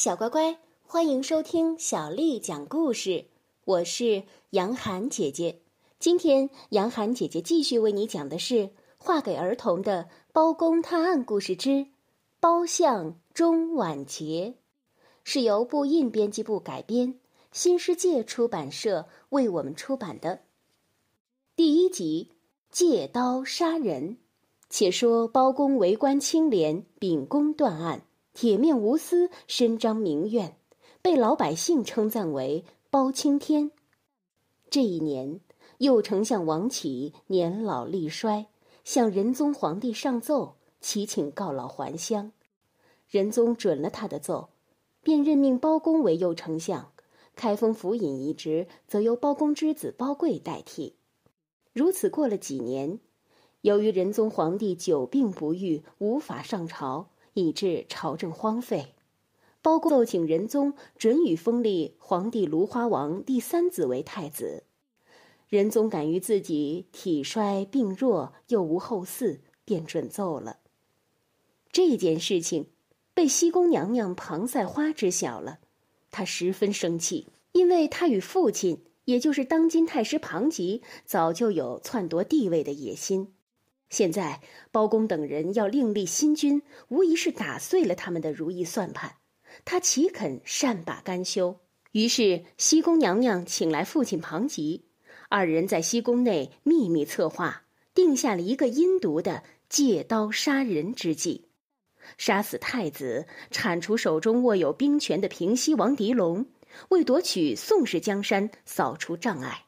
小乖乖，欢迎收听小丽讲故事。我是杨涵姐姐。今天，杨涵姐姐继续为你讲的是《画给儿童的包公探案故事之包相钟晚节》，是由布印编辑部改编，新世界出版社为我们出版的。第一集：借刀杀人。且说包公为官清廉，秉公断案，铁面无私，伸张民怨，被老百姓称赞为包青天。这一年，右丞相王启年老力衰，向仁宗皇帝上奏，祈请告老还乡。仁宗准了他的奏，便任命包公为右丞相，开封府尹一职则由包公之子包贵代替。如此过了几年。由于仁宗皇帝久病不愈，无法上朝，以致朝政荒废。包公奏请仁宗准予封立皇帝芦花王第三子为太子。仁宗感于自己体衰病弱，又无后嗣，便准奏了。这件事情被西宫娘娘庞赛花知晓了，她十分生气，因为她与父亲，也就是当今太师庞吉，早就有篡夺帝位的野心。现在包公等人要另立新君，无疑是打碎了他们的如意算盘。他岂肯善罢甘休？于是西宫娘娘请来父亲庞吉，二人在西宫内秘密策划，定下了一个阴毒的借刀杀人之计，杀死太子，铲除手中握有兵权的平西王狄龙，为夺取宋氏江山扫除障碍。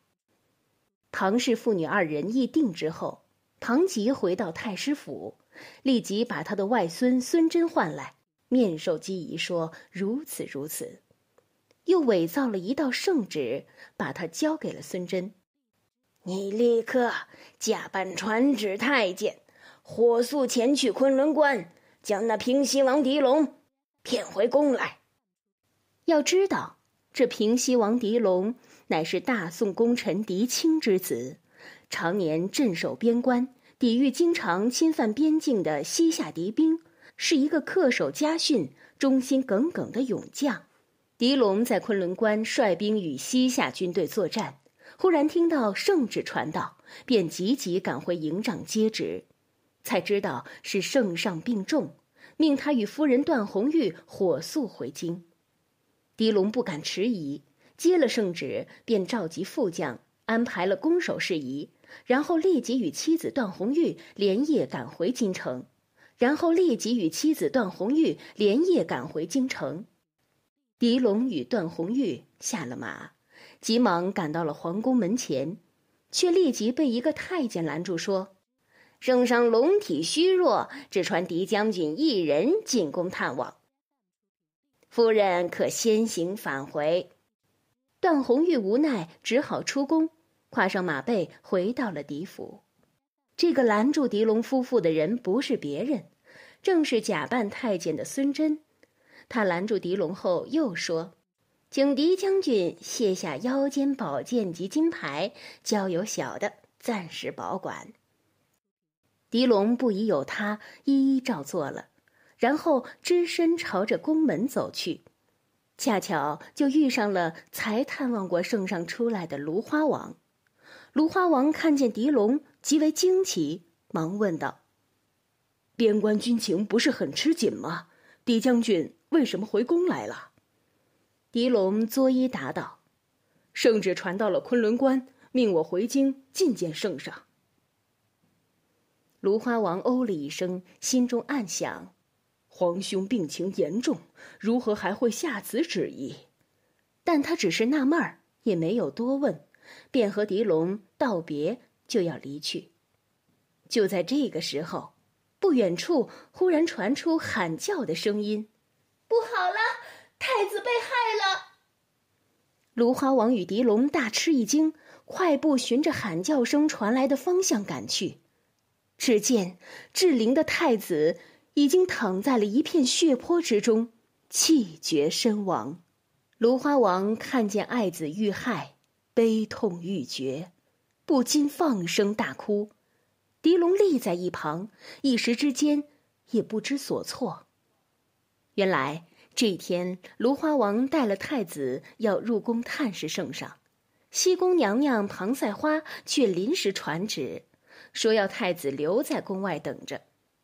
唐氏父女二人议定之后。庞吉回到太师府，立即把他的外孙孙真唤来，面授机宜说：“如此如此。”又伪造了一道圣旨，把他交给了孙真。你立刻假扮传旨太监，火速前去昆仑关，将那平西王狄龙骗回宫来。要知道，这平西王狄龙乃是大宋功臣狄青之子。常年镇守边关，抵御经常侵犯边境的西夏敌兵，是一个恪守家训、忠心耿耿的勇将。狄龙在昆仑关率兵与西夏军队作战，忽然听到圣旨传到，便急急赶回营帐接旨，才知道是圣上病重，命他与夫人段红玉火速回京。狄龙不敢迟疑，接了圣旨，便召集副将，安排了攻守事宜。然后立即与妻子段红玉连夜赶回京城，然后立即与妻子段红玉连夜赶回京城。狄龙与段红玉下了马，急忙赶到了皇宫门前，却立即被一个太监拦住，说：“圣上龙体虚弱，只传狄将军一人进宫探望。夫人可先行返回。”段红玉无奈，只好出宫。跨上马背，回到了狄府。这个拦住狄龙夫妇的人不是别人，正是假扮太监的孙真。他拦住狄龙后，又说：“请狄将军卸下腰间宝剑及金牌，交由小的暂时保管。”狄龙不疑有他，一一照做了，然后只身朝着宫门走去，恰巧就遇上了才探望过圣上出来的芦花王。芦花王看见狄龙，极为惊奇，忙问道：“边关军情不是很吃紧吗？狄将军为什么回宫来了？”狄龙作揖答道：“圣旨传到了昆仑关，命我回京觐见圣上。”芦花王哦了一声，心中暗想：“皇兄病情严重，如何还会下此旨意？”但他只是纳闷儿，也没有多问。便和狄龙道别，就要离去。就在这个时候，不远处忽然传出喊叫的声音：“不好了，太子被害了！”芦花王与狄龙大吃一惊，快步循着喊叫声传来的方向赶去。只见志灵的太子已经躺在了一片血泊之中，气绝身亡。芦花王看见爱子遇害。悲痛欲绝，不禁放声大哭。狄龙立在一旁，一时之间也不知所措。原来这一天，芦花王带了太子要入宫探视圣上，西宫娘娘庞赛花却临时传旨，说要太子留在宫外等着，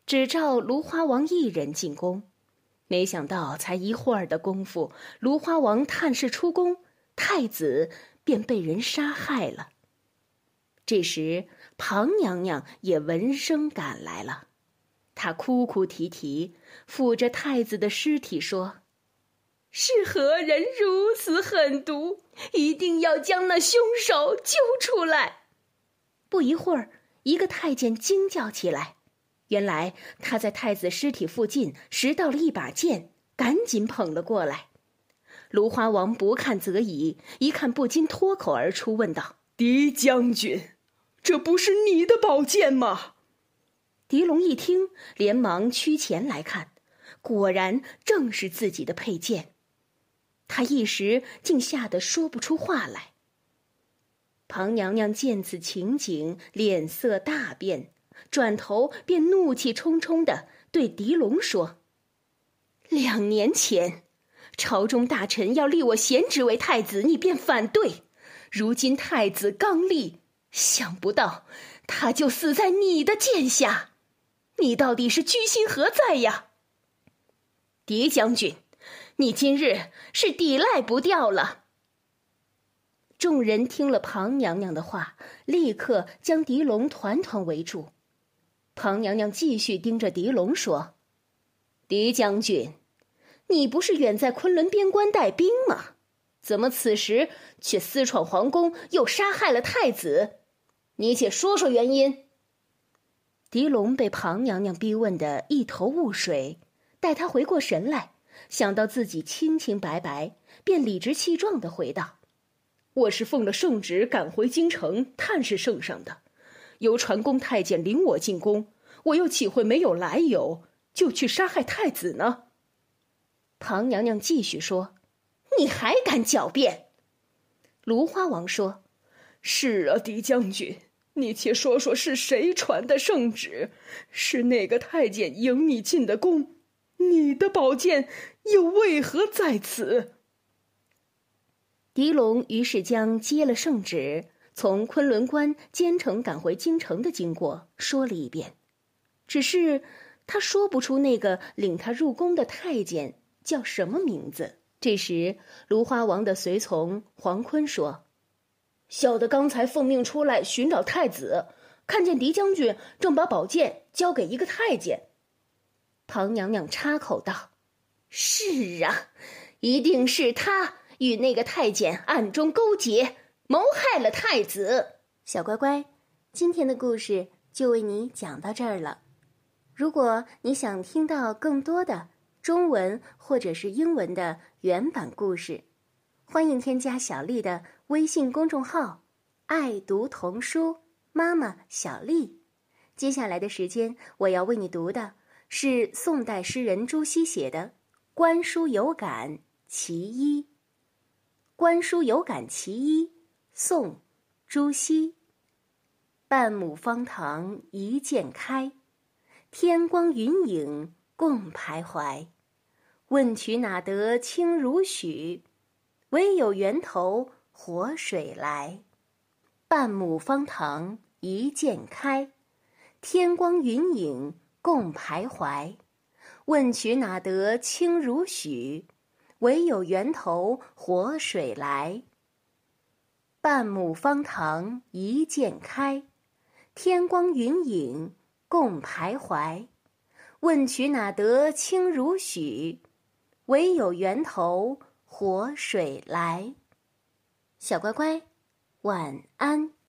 只召芦花王一人进宫。没想到，才一会儿的功夫，芦花王探视出宫，太子便被人杀害了。这时，庞娘娘也闻声赶来了，她哭哭啼啼，抚着太子的尸体说：“是何人如此狠毒？一定要将那凶手揪出来！”不一会儿，一个太监惊叫起来。原来他在太子尸体附近拾到了一把剑，赶紧捧了过来。芦花王不看则已，一看不禁脱口而出问道：“狄将军，这不是你的宝剑吗？”狄龙一听，连忙趋前来看，果然正是自己的佩剑。他一时竟吓得说不出话来。庞娘娘见此情景，脸色大变。转头便怒气冲冲的对狄龙说：“两年前，朝中大臣要立我贤侄为太子，你便反对；如今太子刚立，想不到他就死在你的剑下，你到底是居心何在呀？狄将军，你今日是抵赖不掉了。”众人听了庞娘娘的话，立刻将狄龙团团围住。庞娘娘继续盯着狄龙说：“狄将军，你不是远在昆仑边关带兵吗？怎么此时却私闯皇宫，又杀害了太子？你且说说原因。”狄龙被庞娘娘逼问得一头雾水，待他回过神来，想到自己清清白白，便理直气壮的回道：“我是奉了圣旨赶回京城探视圣上的。”由传宫太监领我进宫，我又岂会没有来由就去杀害太子呢？唐娘娘继续说：“你还敢狡辩？”芦花王说：“是啊，狄将军，你且说说是谁传的圣旨？是哪个太监迎你进的宫？你的宝剑又为何在此？”狄龙于是将接了圣旨。从昆仑关兼程赶回京城的经过说了一遍，只是他说不出那个领他入宫的太监叫什么名字。这时，芦花王的随从黄坤说：“小的刚才奉命出来寻找太子，看见狄将军正把宝剑交给一个太监。”庞娘娘插口道：“是啊，一定是他与那个太监暗中勾结。”谋害了太子，小乖乖，今天的故事就为你讲到这儿了。如果你想听到更多的中文或者是英文的原版故事，欢迎添加小丽的微信公众号“爱读童书妈妈小丽”。接下来的时间，我要为你读的是宋代诗人朱熹写的《观书有感·其一》。《观书有感·其一》。宋，朱熹。半亩方塘一鉴开，天光云影共徘徊。问渠哪得清如许？唯有源头活水来。半亩方塘一鉴开，天光云影共徘徊。问渠哪得清如许？唯有源头活水来。半亩方塘一鉴开，天光云影共徘徊。问渠哪得清如许？唯有源头活水来。小乖乖，晚安。